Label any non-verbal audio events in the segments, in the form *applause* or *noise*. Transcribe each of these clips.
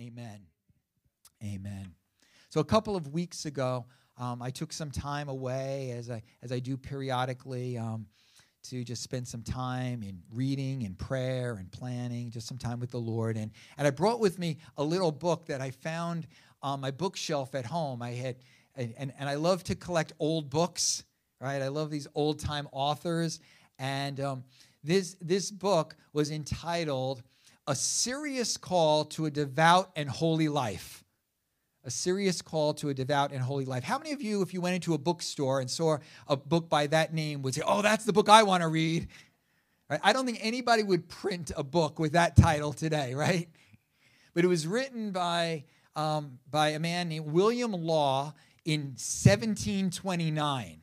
Amen. Amen. So a couple of weeks ago, um, I took some time away, as I as I do periodically, um, to just spend some time in reading and prayer and planning, just some time with the Lord. And and I brought with me a little book that I found on my bookshelf at home. I had and, and, and I love to collect old books, right? I love these old time authors. And um, this, this book was entitled A Serious Call to a Devout and Holy Life. A serious call to a devout and holy life. How many of you, if you went into a bookstore and saw a book by that name, would say, Oh, that's the book I want to read? Right? I don't think anybody would print a book with that title today, right? But it was written by, um, by a man named William Law in 1729.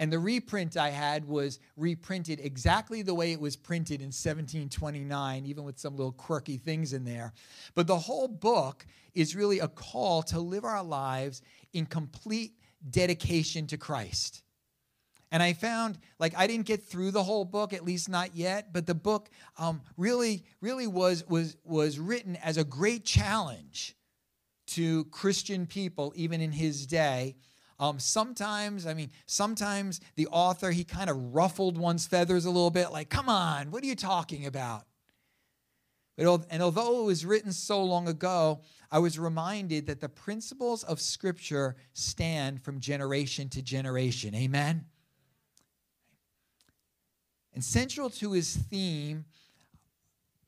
And the reprint I had was reprinted exactly the way it was printed in 1729, even with some little quirky things in there. But the whole book is really a call to live our lives in complete dedication to Christ. And I found, like, I didn't get through the whole book, at least not yet, but the book um, really, really was, was, was written as a great challenge to Christian people, even in his day. Um, sometimes, I mean, sometimes the author, he kind of ruffled one's feathers a little bit, like, come on, what are you talking about? But, and although it was written so long ago, I was reminded that the principles of Scripture stand from generation to generation. Amen? And central to his theme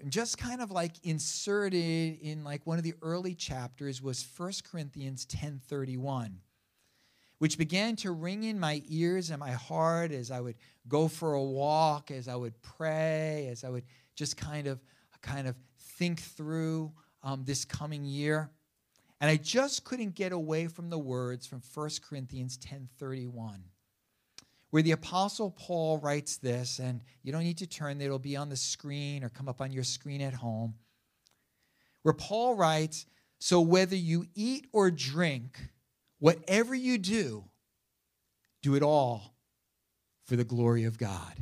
just kind of like inserted in like one of the early chapters was 1 Corinthians 10:31 which began to ring in my ears and my heart as I would go for a walk as I would pray as I would just kind of kind of think through um, this coming year and I just couldn't get away from the words from 1 Corinthians 10:31 where the Apostle Paul writes this, and you don't need to turn, it'll be on the screen or come up on your screen at home. Where Paul writes, So whether you eat or drink, whatever you do, do it all for the glory of God.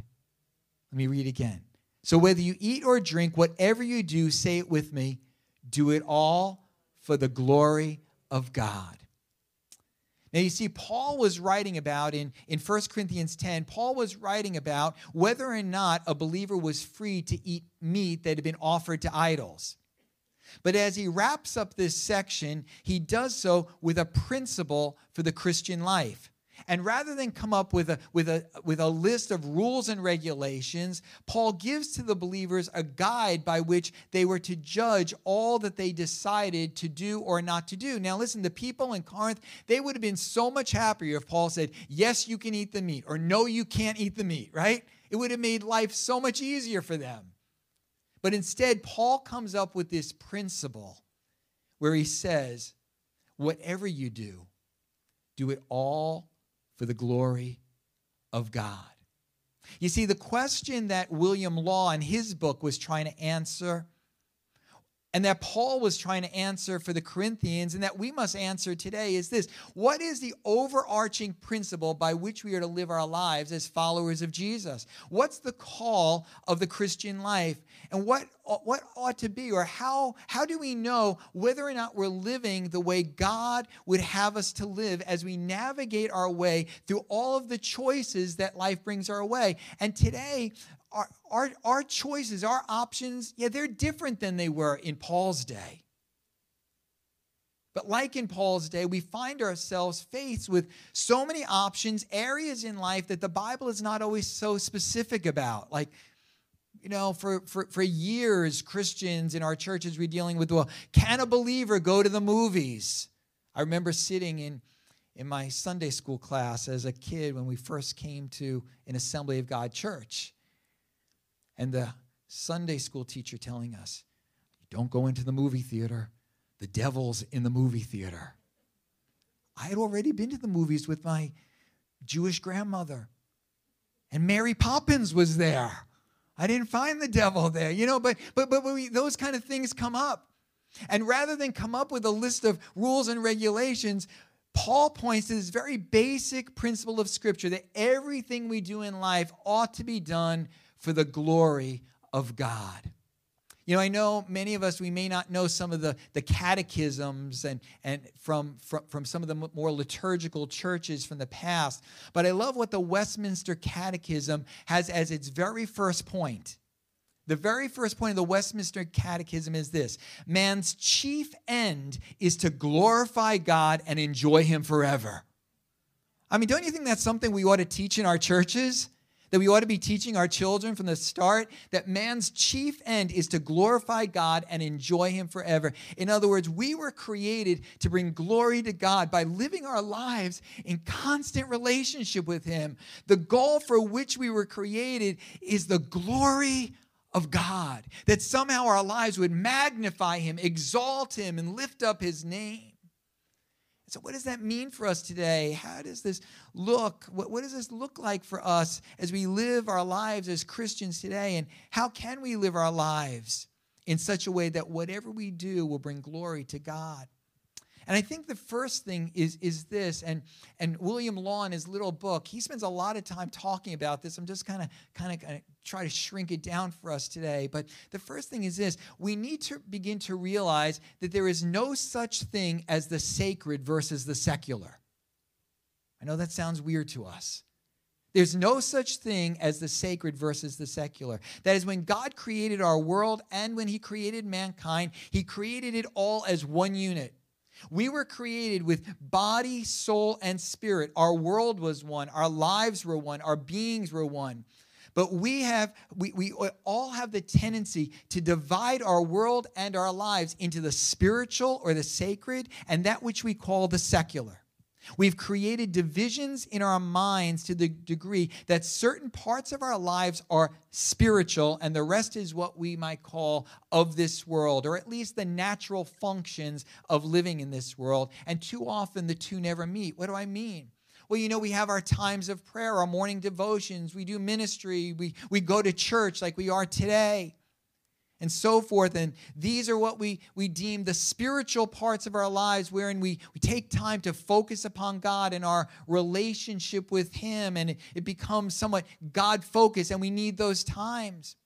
Let me read again. So whether you eat or drink, whatever you do, say it with me, do it all for the glory of God. Now, you see, Paul was writing about in, in 1 Corinthians 10, Paul was writing about whether or not a believer was free to eat meat that had been offered to idols. But as he wraps up this section, he does so with a principle for the Christian life. And rather than come up with a, with, a, with a list of rules and regulations, Paul gives to the believers a guide by which they were to judge all that they decided to do or not to do. Now, listen, the people in Corinth, they would have been so much happier if Paul said, Yes, you can eat the meat, or No, you can't eat the meat, right? It would have made life so much easier for them. But instead, Paul comes up with this principle where he says, Whatever you do, do it all for the glory of God. You see, the question that William Law in his book was trying to answer, and that Paul was trying to answer for the Corinthians, and that we must answer today is this What is the overarching principle by which we are to live our lives as followers of Jesus? What's the call of the Christian life? And what, what ought to be, or how, how do we know whether or not we're living the way God would have us to live as we navigate our way through all of the choices that life brings our way? And today, our, our, our choices, our options, yeah, they're different than they were in Paul's day. But like in Paul's day, we find ourselves faced with so many options, areas in life that the Bible is not always so specific about. Like you know, for, for, for years, Christians in our churches were dealing with, well, can a believer go to the movies? I remember sitting in, in my Sunday school class as a kid when we first came to an Assembly of God church. And the Sunday school teacher telling us, don't go into the movie theater. The devil's in the movie theater. I had already been to the movies with my Jewish grandmother, and Mary Poppins was there. I didn't find the devil there, you know, but but but we, those kind of things come up. And rather than come up with a list of rules and regulations, Paul points to this very basic principle of Scripture that everything we do in life ought to be done for the glory of God. You know, I know many of us, we may not know some of the, the catechisms and, and from, from, from some of the more liturgical churches from the past, but I love what the Westminster Catechism has as its very first point. The very first point of the Westminster Catechism is this man's chief end is to glorify God and enjoy Him forever. I mean, don't you think that's something we ought to teach in our churches? That we ought to be teaching our children from the start that man's chief end is to glorify God and enjoy Him forever. In other words, we were created to bring glory to God by living our lives in constant relationship with Him. The goal for which we were created is the glory of God, that somehow our lives would magnify Him, exalt Him, and lift up His name. So, what does that mean for us today? How does this look? What, what, does this look like for us as we live our lives as Christians today? And how can we live our lives in such a way that whatever we do will bring glory to God? And I think the first thing is, is this, and, and William Law in his little book, he spends a lot of time talking about this. I'm just kind of kind of try to shrink it down for us today. But the first thing is this we need to begin to realize that there is no such thing as the sacred versus the secular. I know that sounds weird to us. There's no such thing as the sacred versus the secular. That is, when God created our world and when He created mankind, He created it all as one unit. We were created with body, soul, and spirit. Our world was one. Our lives were one. Our beings were one. But we have, we, we all have the tendency to divide our world and our lives into the spiritual or the sacred and that which we call the secular. We've created divisions in our minds to the degree that certain parts of our lives are spiritual and the rest is what we might call of this world, or at least the natural functions of living in this world. And too often the two never meet. What do I mean? Well, you know, we have our times of prayer, our morning devotions, we do ministry, we, we go to church like we are today and so forth. And these are what we, we deem the spiritual parts of our lives, wherein we, we take time to focus upon God and our relationship with Him, and it, it becomes somewhat God focused, and we need those times.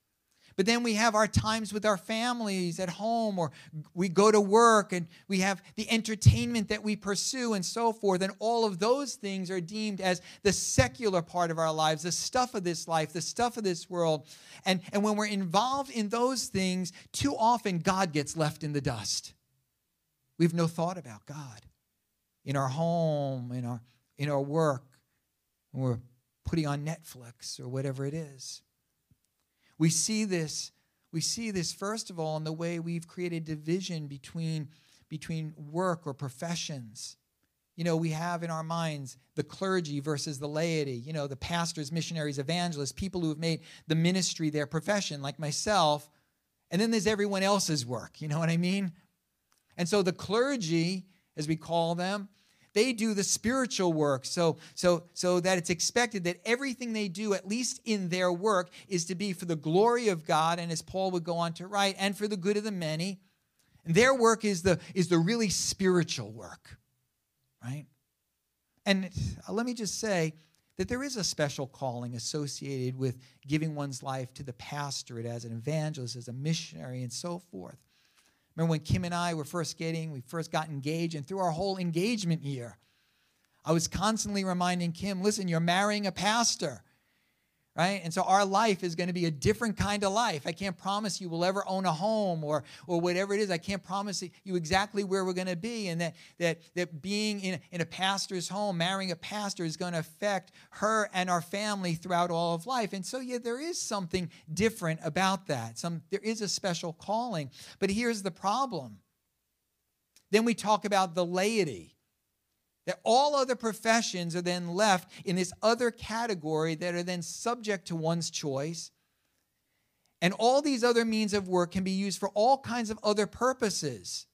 But then we have our times with our families at home, or we go to work and we have the entertainment that we pursue and so forth. And all of those things are deemed as the secular part of our lives, the stuff of this life, the stuff of this world. And, and when we're involved in those things, too often God gets left in the dust. We have no thought about God in our home, in our, in our work, we're putting on Netflix or whatever it is. We see this, we see this first of all in the way we've created division between, between work or professions. You know, we have in our minds the clergy versus the laity, you know, the pastors, missionaries, evangelists, people who have made the ministry their profession, like myself. And then there's everyone else's work, you know what I mean? And so the clergy, as we call them, they do the spiritual work. So so so that it's expected that everything they do at least in their work is to be for the glory of god and as paul would go on to write and for the good of the many. And their work is the is the really spiritual work right? And uh, let me just say that there is a special calling associated with giving one's life to the pastorate as an evangelist as a missionary and so forth Remember when Kim and I were first getting, we first got engaged, and through our whole engagement year, I was constantly reminding Kim, listen, you're marrying a pastor right? And so our life is going to be a different kind of life. I can't promise you we'll ever own a home or or whatever it is. I can't promise you exactly where we're going to be, and that that that being in, in a pastor's home, marrying a pastor, is going to affect her and our family throughout all of life. And so yeah, there is something different about that. Some there is a special calling. But here's the problem. Then we talk about the laity that all other professions are then left in this other category that are then subject to one's choice. And all these other means of work can be used for all kinds of other purposes.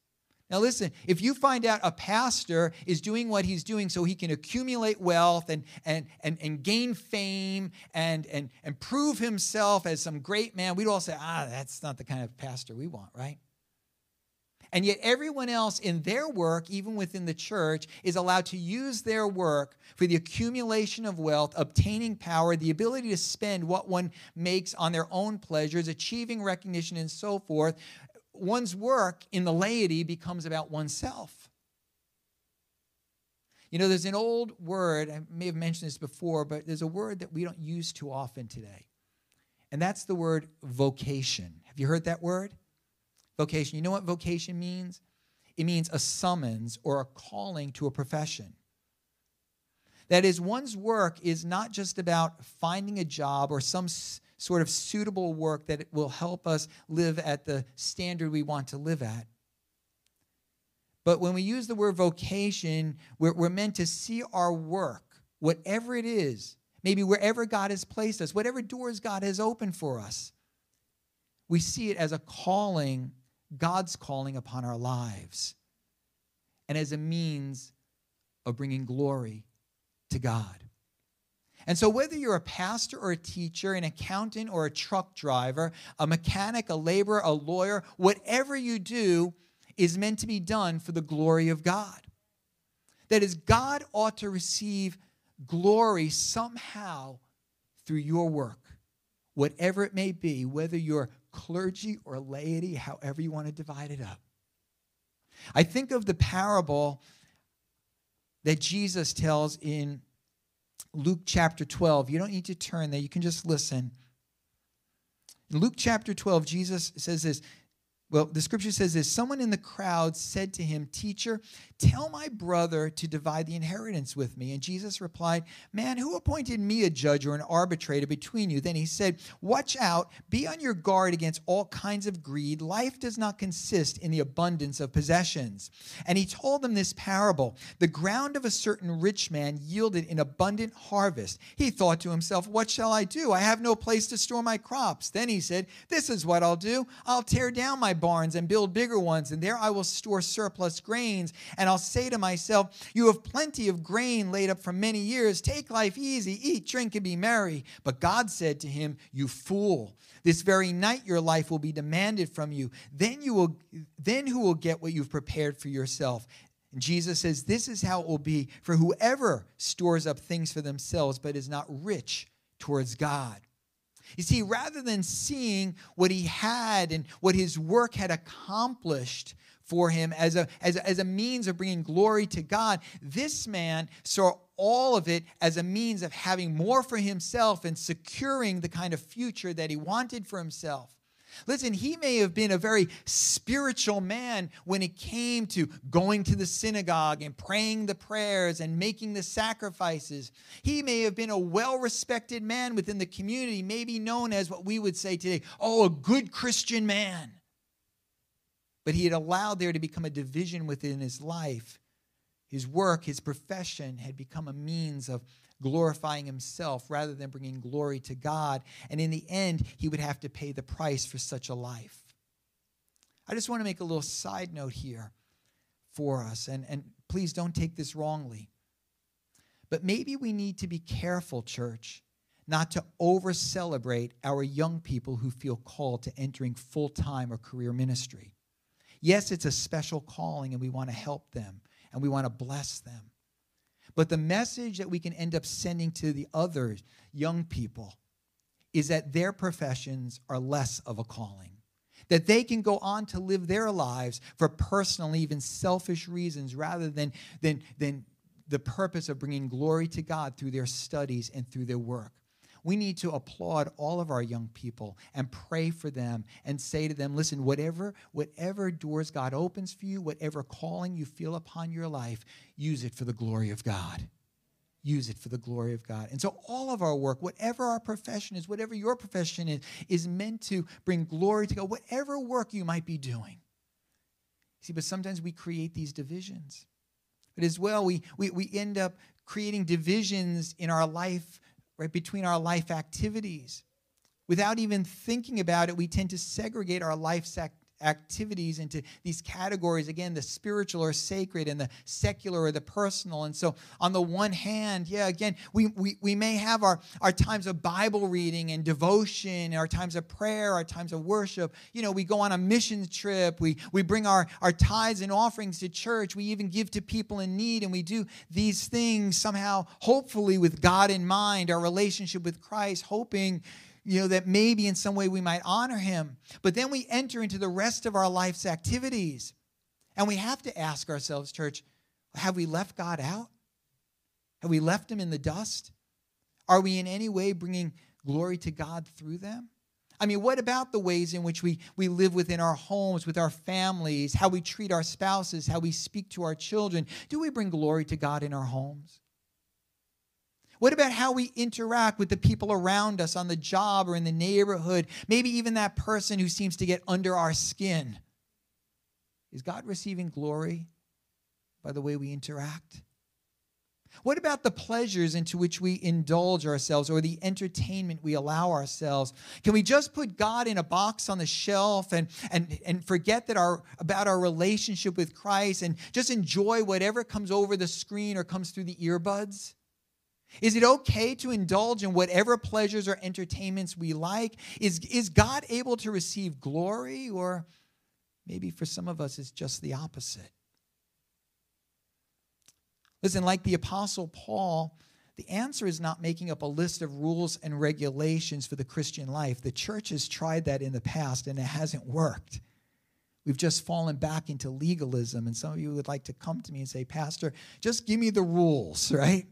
Now, listen, if you find out a pastor is doing what he's doing so he can accumulate wealth and, and, and, and gain fame and, and, and prove himself as some great man, we'd all say, ah, that's not the kind of pastor we want, right? And yet, everyone else in their work, even within the church, is allowed to use their work for the accumulation of wealth, obtaining power, the ability to spend what one makes on their own pleasures, achieving recognition, and so forth. One's work in the laity becomes about oneself. You know, there's an old word, I may have mentioned this before, but there's a word that we don't use too often today. And that's the word vocation. Have you heard that word? Vocation. You know what vocation means? It means a summons or a calling to a profession. That is, one's work is not just about finding a job or some s- sort of suitable work that will help us live at the standard we want to live at. But when we use the word vocation, we're, we're meant to see our work, whatever it is, maybe wherever God has placed us, whatever doors God has opened for us, we see it as a calling, God's calling upon our lives, and as a means of bringing glory to God. And so, whether you're a pastor or a teacher, an accountant or a truck driver, a mechanic, a laborer, a lawyer, whatever you do, is meant to be done for the glory of God. That is, God ought to receive glory somehow through your work, whatever it may be, whether you're clergy or laity, however you want to divide it up. I think of the parable that Jesus tells in Luke chapter 12. You don't need to turn there, you can just listen. In Luke chapter 12, Jesus says this well, the scripture says this someone in the crowd said to him, Teacher, tell my brother to divide the inheritance with me. And Jesus replied, Man, who appointed me a judge or an arbitrator between you? Then he said, Watch out, be on your guard against all kinds of greed. Life does not consist in the abundance of possessions. And he told them this parable The ground of a certain rich man yielded an abundant harvest. He thought to himself, What shall I do? I have no place to store my crops. Then he said, This is what I'll do. I'll tear down my barns and build bigger ones, and there I will store surplus grains. And I'll say to myself, You have plenty of grain laid up for many years. Take life easy, eat, drink, and be merry. But God said to him, You fool. This very night your life will be demanded from you. Then you will then who will get what you've prepared for yourself? And Jesus says, This is how it will be for whoever stores up things for themselves, but is not rich towards God. You see, rather than seeing what he had and what his work had accomplished for him as a, as as a means of bringing glory to God, this man saw all of it as a means of having more for himself and securing the kind of future that he wanted for himself. Listen, he may have been a very spiritual man when it came to going to the synagogue and praying the prayers and making the sacrifices. He may have been a well respected man within the community, maybe known as what we would say today, oh, a good Christian man. But he had allowed there to become a division within his life. His work, his profession had become a means of glorifying himself rather than bringing glory to God. And in the end, he would have to pay the price for such a life. I just want to make a little side note here for us, and, and please don't take this wrongly. But maybe we need to be careful, church, not to over celebrate our young people who feel called to entering full time or career ministry. Yes, it's a special calling, and we want to help them and we want to bless them. But the message that we can end up sending to the other young people is that their professions are less of a calling. That they can go on to live their lives for personal, even selfish reasons rather than, than, than the purpose of bringing glory to God through their studies and through their work. We need to applaud all of our young people and pray for them and say to them, listen, whatever, whatever doors God opens for you, whatever calling you feel upon your life, use it for the glory of God. Use it for the glory of God. And so all of our work, whatever our profession is, whatever your profession is, is meant to bring glory to God, whatever work you might be doing. See, but sometimes we create these divisions. But as well, we, we, we end up creating divisions in our life right, between our life activities. Without even thinking about it, we tend to segregate our life activities into these categories. Again the spiritual or sacred and the secular or the personal. And so on the one hand yeah again we, we, we may have our, our times of bible reading and devotion our times of prayer our times of worship. You know we go on a mission trip. We, we bring our, our tithes and offerings to church. We even give to people in need and we do these things somehow hopefully with god in mind our relationship with christ hoping you know, that maybe in some way we might honor him. But then we enter into the rest of our life's activities. And we have to ask ourselves, church, have we left God out? Have we left him in the dust? Are we in any way bringing glory to God through them? I mean, what about the ways in which we, we live within our homes, with our families, how we treat our spouses, how we speak to our children? Do we bring glory to God in our homes? What about how we interact with the people around us on the job or in the neighborhood? Maybe even that person who seems to get under our skin. Is God receiving glory by the way we interact? What about the pleasures into which we indulge ourselves or the entertainment we allow ourselves? Can we just put God in a box on the shelf and, and, and forget that our, about our relationship with Christ and just enjoy whatever comes over the screen or comes through the earbuds? Is it okay to indulge in whatever pleasures or entertainments we like? Is, is God able to receive glory? Or maybe for some of us, it's just the opposite. Listen, like the Apostle Paul, the answer is not making up a list of rules and regulations for the Christian life. The church has tried that in the past and it hasn't worked. We've just fallen back into legalism. And some of you would like to come to me and say, Pastor, just give me the rules, *laughs* right?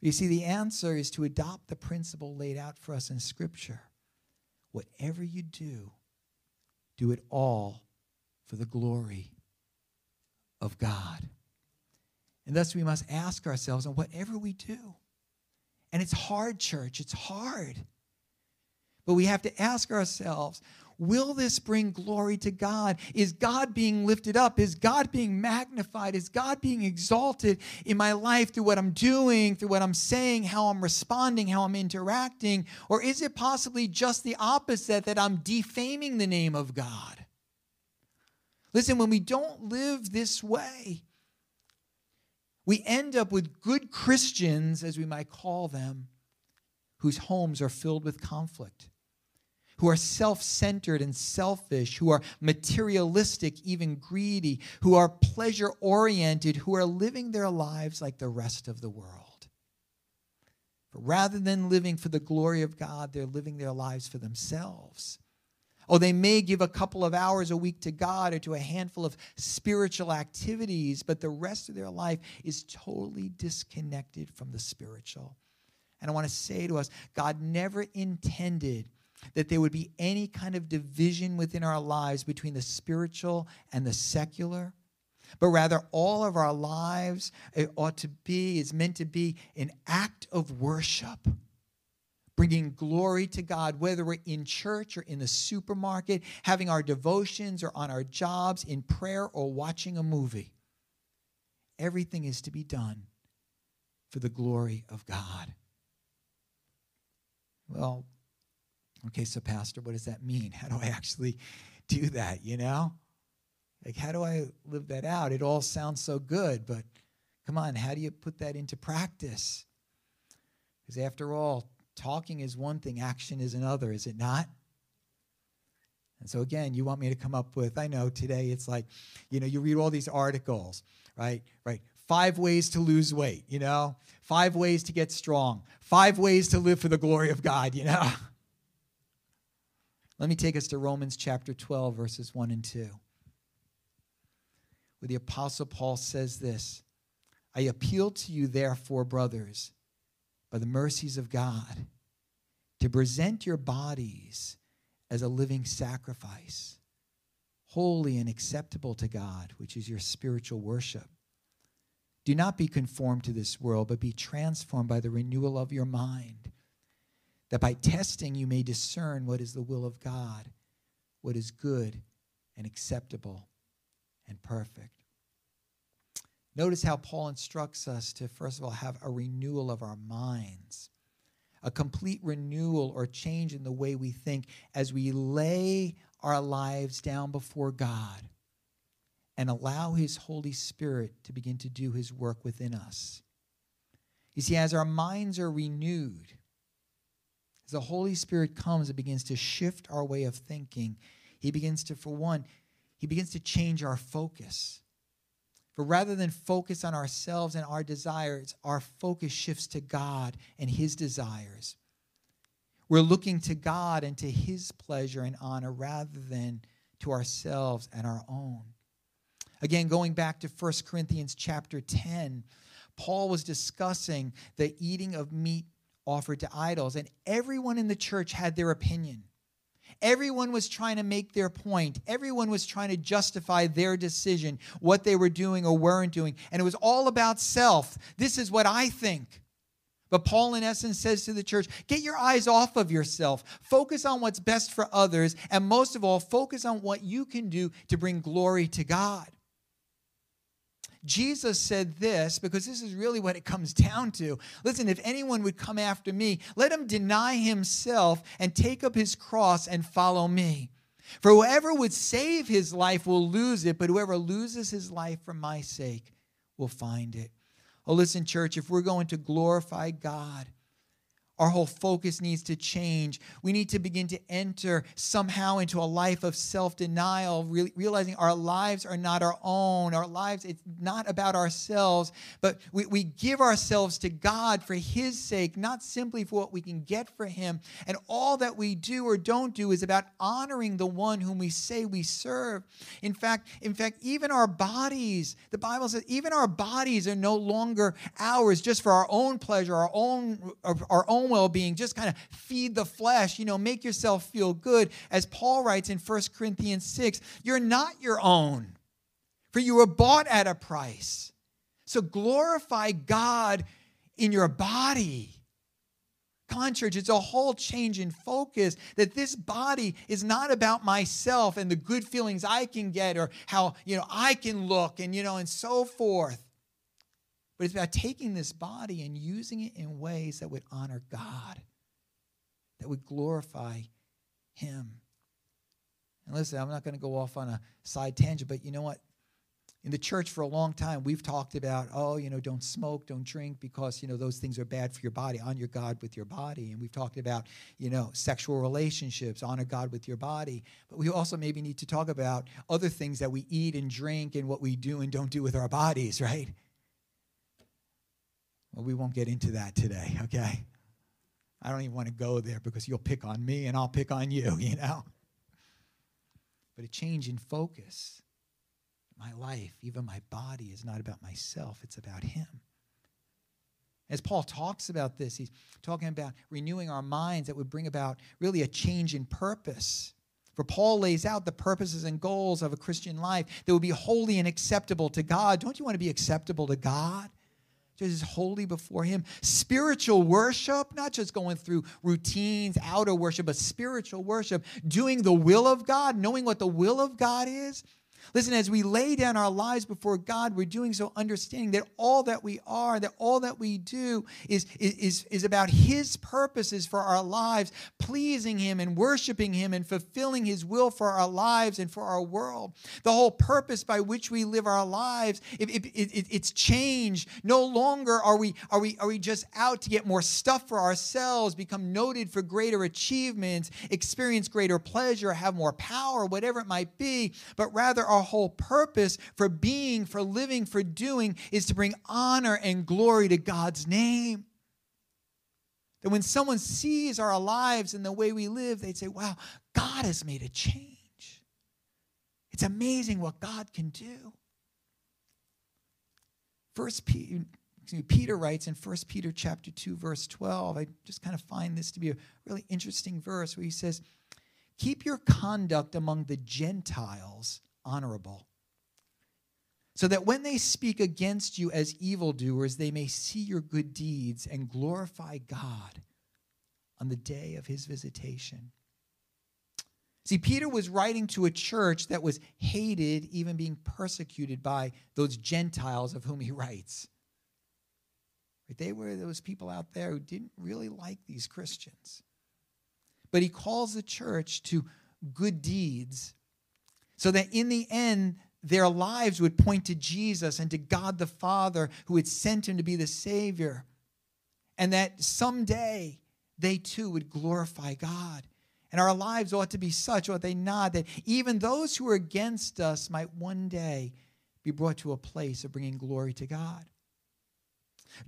You see, the answer is to adopt the principle laid out for us in Scripture. Whatever you do, do it all for the glory of God. And thus we must ask ourselves on whatever we do. And it's hard, church, it's hard. But we have to ask ourselves Will this bring glory to God? Is God being lifted up? Is God being magnified? Is God being exalted in my life through what I'm doing, through what I'm saying, how I'm responding, how I'm interacting? Or is it possibly just the opposite that I'm defaming the name of God? Listen, when we don't live this way, we end up with good Christians, as we might call them, whose homes are filled with conflict who are self centered and selfish, who are materialistic, even greedy, who are pleasure oriented, who are living their lives like the rest of the world. But rather than living for the glory of God, they're living their lives for themselves. Oh, they may give a couple of hours a week to God or to a handful of spiritual activities, but the rest of their life is totally disconnected from the spiritual. And I want to say to us God never intended that there would be any kind of division within our lives between the spiritual and the secular, but rather all of our lives it ought to be, is meant to be an act of worship, bringing glory to God, whether we're in church or in the supermarket, having our devotions or on our jobs, in prayer or watching a movie. Everything is to be done for the glory of God. Well, Okay, so, Pastor, what does that mean? How do I actually do that, you know? Like, how do I live that out? It all sounds so good, but come on, how do you put that into practice? Because after all, talking is one thing, action is another, is it not? And so, again, you want me to come up with, I know today it's like, you know, you read all these articles, right? Right. Five ways to lose weight, you know? Five ways to get strong. Five ways to live for the glory of God, you know? *laughs* Let me take us to Romans chapter 12, verses 1 and 2, where the Apostle Paul says this I appeal to you, therefore, brothers, by the mercies of God, to present your bodies as a living sacrifice, holy and acceptable to God, which is your spiritual worship. Do not be conformed to this world, but be transformed by the renewal of your mind that by testing you may discern what is the will of God, what is good and acceptable and perfect. Notice how Paul instructs us to, first of all, have a renewal of our minds. a complete renewal or change in the way we think as we lay our lives down before God and allow His Holy Spirit to begin to do His work within us. You see, as our minds are renewed, as the Holy Spirit comes and begins to shift our way of thinking, He begins to, for one, He begins to change our focus. For rather than focus on ourselves and our desires, our focus shifts to God and His desires. We're looking to God and to His pleasure and honor rather than to ourselves and our own. Again, going back to 1 Corinthians chapter 10, Paul was discussing the eating of meat offered to idols, and everyone in the church had their opinion. Everyone was trying to make their point. Everyone was trying to justify their decision, what they were doing or weren't doing. And it was all about self. This is what I think. But Paul, in essence, says to the church get your eyes off of yourself. Focus on what's best for others. And most of all, focus on what you can do to bring glory to God. Jesus said this because this is really what it comes down to. Listen, if anyone would come after me, let him deny himself and take up his cross and follow me. For whoever would save his life will lose it, but whoever loses his life for my sake will find it. Oh, listen, church, if we're going to glorify God, our whole focus needs to change. We need to begin to enter somehow into a life of self denial, re- realizing our lives are not our own. Our lives, it's not about ourselves, but we, we give ourselves to God for His sake, not simply for what we can get for Him. And all that we do or don't do is about honoring the one whom we say we serve. In fact, in fact, even our bodies, the Bible says, even our bodies are no longer ours just for our own pleasure, our own, our own well being, just kind of feed the flesh, you know, make yourself feel good. As Paul writes in 1 Corinthians 6, you're not your own, for you were bought at a price. So glorify God in your body. Come on, church, it's a whole change in focus that this body is not about myself and the good feelings I can get or how, you know, I can look and, you know, and so forth. But it's about taking this body and using it in ways that would honor God, that would glorify Him. And listen, I'm not going to go off on a side tangent, but you know what? In the church for a long time, we've talked about, oh, you know, don't smoke, don't drink, because, you know, those things are bad for your body. Honor God with your body. And we've talked about, you know, sexual relationships, honor God with your body. But we also maybe need to talk about other things that we eat and drink and what we do and don't do with our bodies, right? Well, we won't get into that today, okay? I don't even want to go there because you'll pick on me and I'll pick on you, *laughs* you know? But a change in focus. My life, even my body, is not about myself, it's about Him. As Paul talks about this, he's talking about renewing our minds that would bring about really a change in purpose. For Paul lays out the purposes and goals of a Christian life that would be holy and acceptable to God. Don't you want to be acceptable to God? Just holy before Him. Spiritual worship, not just going through routines, outer worship, but spiritual worship, doing the will of God, knowing what the will of God is, Listen, as we lay down our lives before God, we're doing so understanding that all that we are, that all that we do is, is, is about His purposes for our lives, pleasing Him and worshiping Him and fulfilling His will for our lives and for our world. The whole purpose by which we live our lives, it, it, it, it's changed. No longer are we, are, we, are we just out to get more stuff for ourselves, become noted for greater achievements, experience greater pleasure, have more power, whatever it might be, but rather our whole purpose for being, for living, for doing is to bring honor and glory to God's name. That when someone sees our lives and the way we live, they'd say, wow, God has made a change. It's amazing what God can do. First Peter, Peter writes in 1 Peter chapter 2, verse 12. I just kind of find this to be a really interesting verse where he says, Keep your conduct among the Gentiles honorable, so that when they speak against you as evildoers, they may see your good deeds and glorify God on the day of his visitation. See, Peter was writing to a church that was hated, even being persecuted by those Gentiles of whom he writes. They were those people out there who didn't really like these Christians. But he calls the church to good deeds so that in the end, their lives would point to Jesus and to God the Father who had sent him to be the Savior. And that someday they too would glorify God. And our lives ought to be such, ought they not, that even those who are against us might one day be brought to a place of bringing glory to God.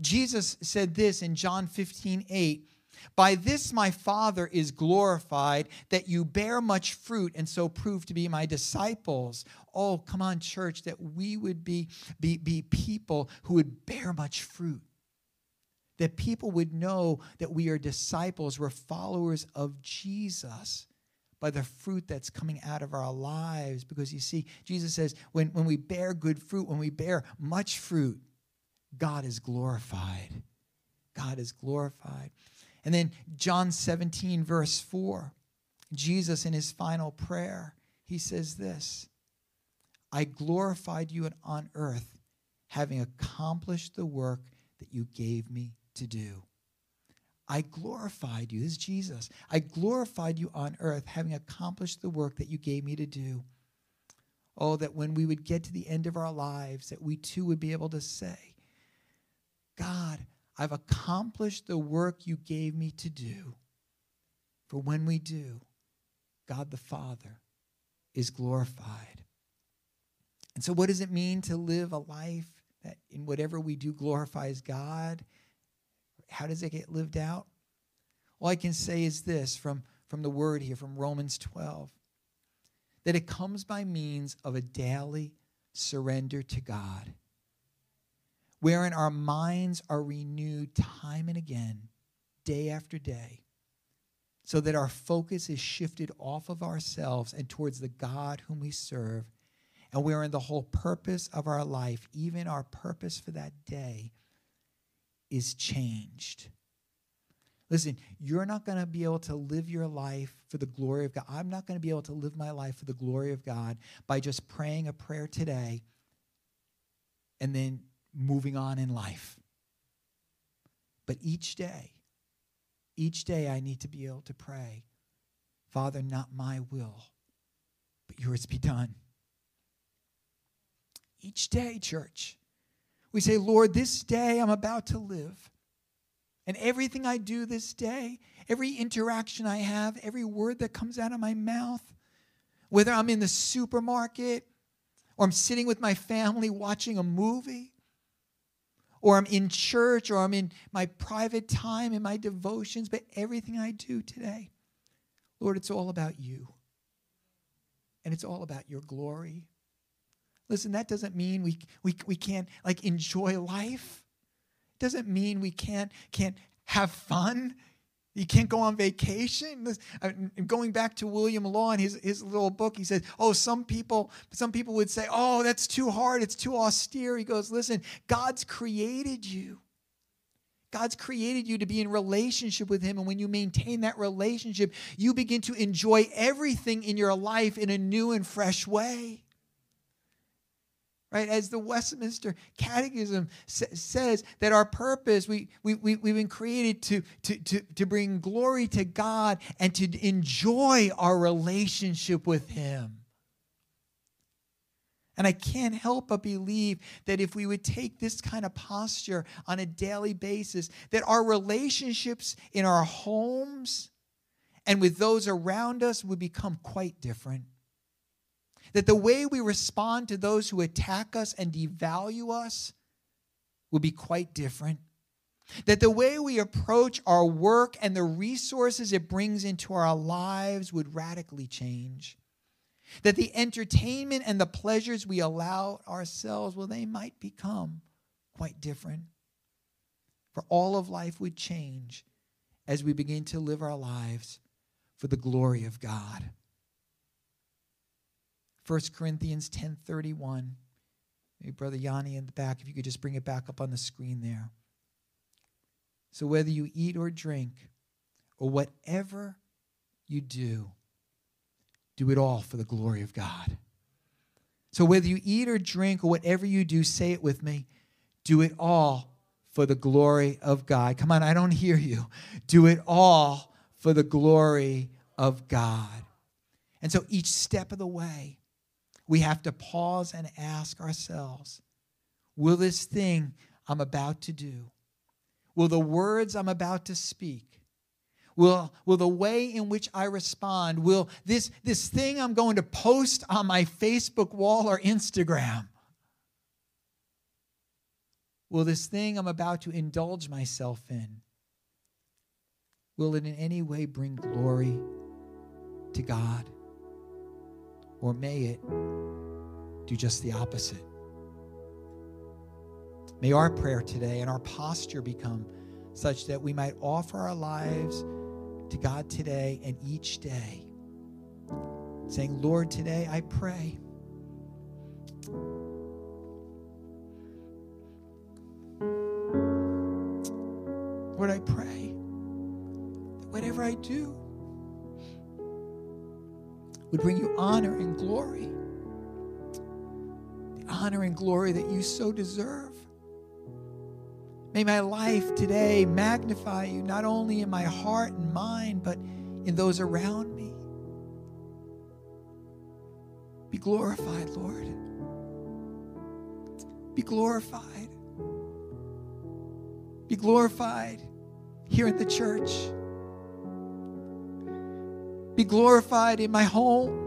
Jesus said this in John 15, 8. By this my Father is glorified, that you bear much fruit and so prove to be my disciples. Oh, come on, church, that we would be, be, be people who would bear much fruit. That people would know that we are disciples, we're followers of Jesus by the fruit that's coming out of our lives. Because you see, Jesus says, when, when we bear good fruit, when we bear much fruit, God is glorified. God is glorified. And then John 17, verse 4, Jesus in his final prayer, he says this I glorified you on earth, having accomplished the work that you gave me to do. I glorified you. This is Jesus. I glorified you on earth, having accomplished the work that you gave me to do. Oh, that when we would get to the end of our lives, that we too would be able to say, God, I've accomplished the work you gave me to do. For when we do, God the Father is glorified. And so, what does it mean to live a life that in whatever we do glorifies God? How does it get lived out? All I can say is this from, from the word here, from Romans 12, that it comes by means of a daily surrender to God wherein our minds are renewed time and again, day after day, so that our focus is shifted off of ourselves and towards the God whom we serve, and wherein the whole purpose of our life, even our purpose for that day, is changed. Listen, you're not going to be able to live your life for the glory of God. I'm not going to be able to live my life for the glory of God by just praying a prayer today and then moving on in life. But each day, each day I need to be able to pray, Father, not my will, but yours be done. Each day, church, we say, Lord, this day I'm about to live. And everything I do this day, every interaction I have, every word that comes out of my mouth, whether I'm in the supermarket or I'm sitting with my family watching a movie, or I'm in church, or I'm in my private time, in my devotions, but everything I do today, Lord, it's all about you. And it's all about your glory. Listen, that doesn't mean we, we, we can't like enjoy life. It doesn't mean we can't, can't have fun. You can't go on vacation. Going back to William Law and his, his little book, he says, "Oh, some people, some people would say, oh, that's too hard. It's too austere." He goes, "Listen, God's created you. God's created you to be in relationship with Him, and when you maintain that relationship, you begin to enjoy everything in your life in a new and fresh way." Right? As the Westminster Catechism sa- says, that our purpose, we, we, we, we've been created to, to, to, to bring glory to God and to enjoy our relationship with Him. And I can't help but believe that if we would take this kind of posture on a daily basis, that our relationships in our homes and with those around us would become quite different. That the way we respond to those who attack us and devalue us will be quite different. That the way we approach our work and the resources it brings into our lives would radically change. That the entertainment and the pleasures we allow ourselves, well, they might become quite different. For all of life would change as we begin to live our lives for the glory of God. 1 Corinthians 10:31. Maybe Brother Yanni in the back, if you could just bring it back up on the screen there. So whether you eat or drink, or whatever you do, do it all for the glory of God. So whether you eat or drink or whatever you do, say it with me, do it all for the glory of God. Come on, I don't hear you. Do it all for the glory of God. And so each step of the way, we have to pause and ask ourselves Will this thing I'm about to do, will the words I'm about to speak, will, will the way in which I respond, will this, this thing I'm going to post on my Facebook wall or Instagram, will this thing I'm about to indulge myself in, will it in any way bring glory to God? Or may it do just the opposite? May our prayer today and our posture become such that we might offer our lives to God today and each day, saying, Lord, today I pray. Lord, I pray that whatever I do, would bring you honor and glory. The honor and glory that you so deserve. May my life today magnify you not only in my heart and mind, but in those around me. Be glorified, Lord. Be glorified. Be glorified here in the church. Be glorified in my home.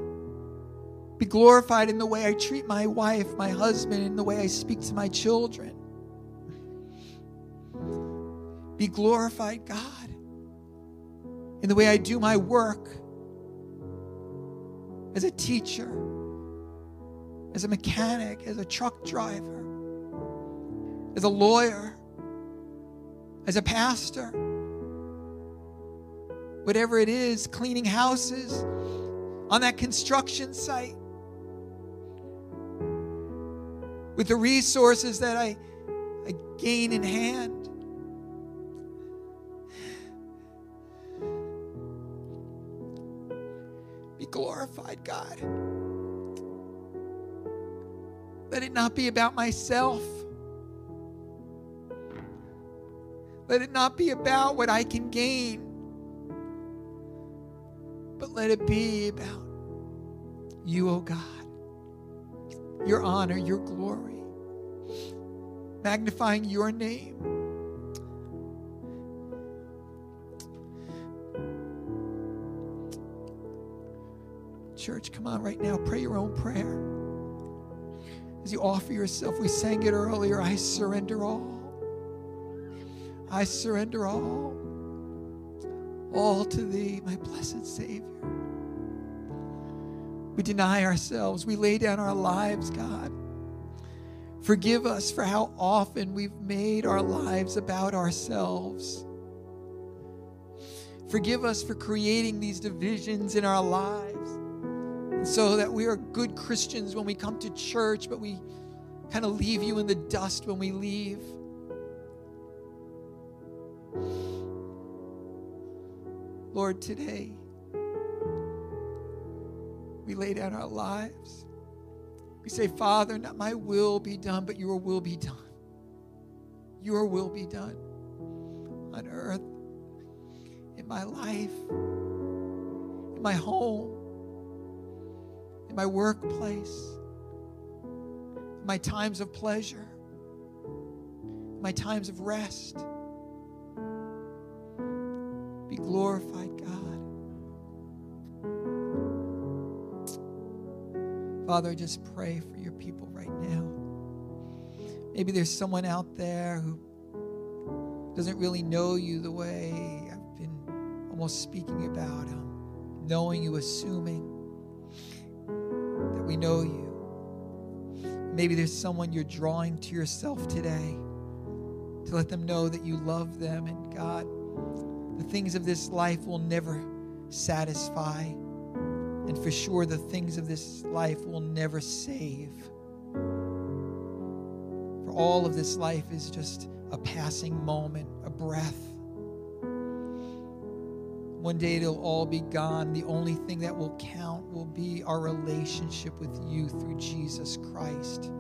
Be glorified in the way I treat my wife, my husband, in the way I speak to my children. Be glorified, God, in the way I do my work as a teacher, as a mechanic, as a truck driver, as a lawyer, as a pastor whatever it is, cleaning houses, on that construction site, with the resources that I, I gain in hand. Be glorified, God. Let it not be about myself. Let it not be about what I can gain but let it be about you, oh God. Your honor, your glory, magnifying your name. Church, come on right now, pray your own prayer. As you offer yourself, we sang it earlier I surrender all. I surrender all all to thee, my blessed Savior. We deny ourselves. We lay down our lives, God. Forgive us for how often we've made our lives about ourselves. Forgive us for creating these divisions in our lives. So that we are good Christians when we come to church, but we kind of leave you in the dust when we leave. Lord, today we lay down our lives. We say, Father, not my will be done, but your will be done. Your will be done on earth, in my life, in my home, in my workplace, in my times of pleasure, in my times of rest. Be glorified, God. Father, I just pray for your people right now. Maybe there's someone out there who doesn't really know you the way I've been almost speaking about, um, knowing you, assuming that we know you. Maybe there's someone you're drawing to yourself today to let them know that you love them and God the things of this life will never satisfy. And for sure, the things of this life will never save. For all of this life is just a passing moment, a breath. One day it'll all be gone. The only thing that will count will be our relationship with you through Jesus Christ.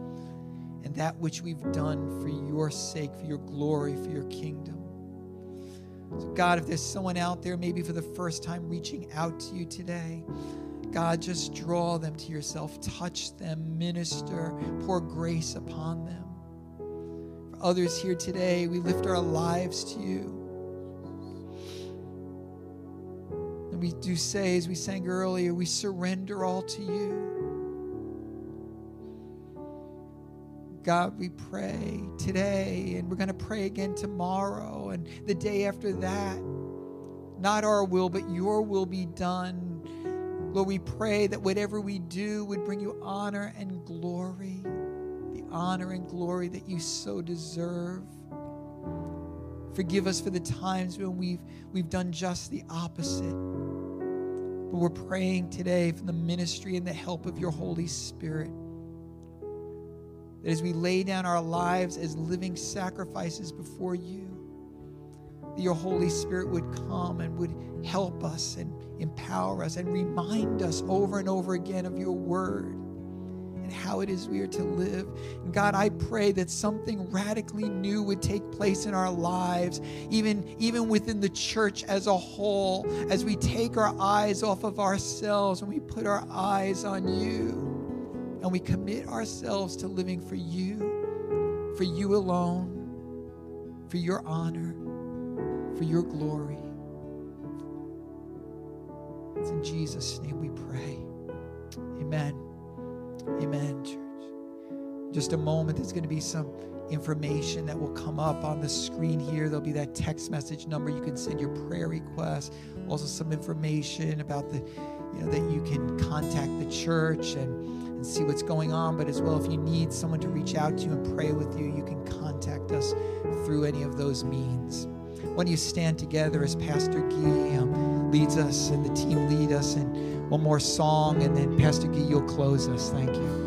and that which we've done for your sake, for your glory, for your kingdom. So, God, if there's someone out there, maybe for the first time reaching out to you today, God, just draw them to yourself, touch them, minister, pour grace upon them. For others here today, we lift our lives to you. And we do say, as we sang earlier, we surrender all to you. God, we pray today, and we're going to pray again tomorrow and the day after that. Not our will, but your will be done. Lord, we pray that whatever we do would bring you honor and glory, the honor and glory that you so deserve. Forgive us for the times when we've, we've done just the opposite. But we're praying today for the ministry and the help of your Holy Spirit that as we lay down our lives as living sacrifices before you, that your Holy Spirit would come and would help us and empower us and remind us over and over again of your word and how it is we are to live. And God, I pray that something radically new would take place in our lives, even, even within the church as a whole, as we take our eyes off of ourselves and we put our eyes on you we commit ourselves to living for you, for you alone, for your honor, for your glory. It's in Jesus' name we pray. Amen. Amen, church. Just a moment, there's going to be some information that will come up on the screen here. There'll be that text message number. You can send your prayer request. Also, some information about the, you know, that you can contact the church and and see what's going on. But as well, if you need someone to reach out to you and pray with you, you can contact us through any of those means. When you stand together as Pastor Guy leads us and the team lead us in one more song, and then Pastor Guy, you'll close us. Thank you.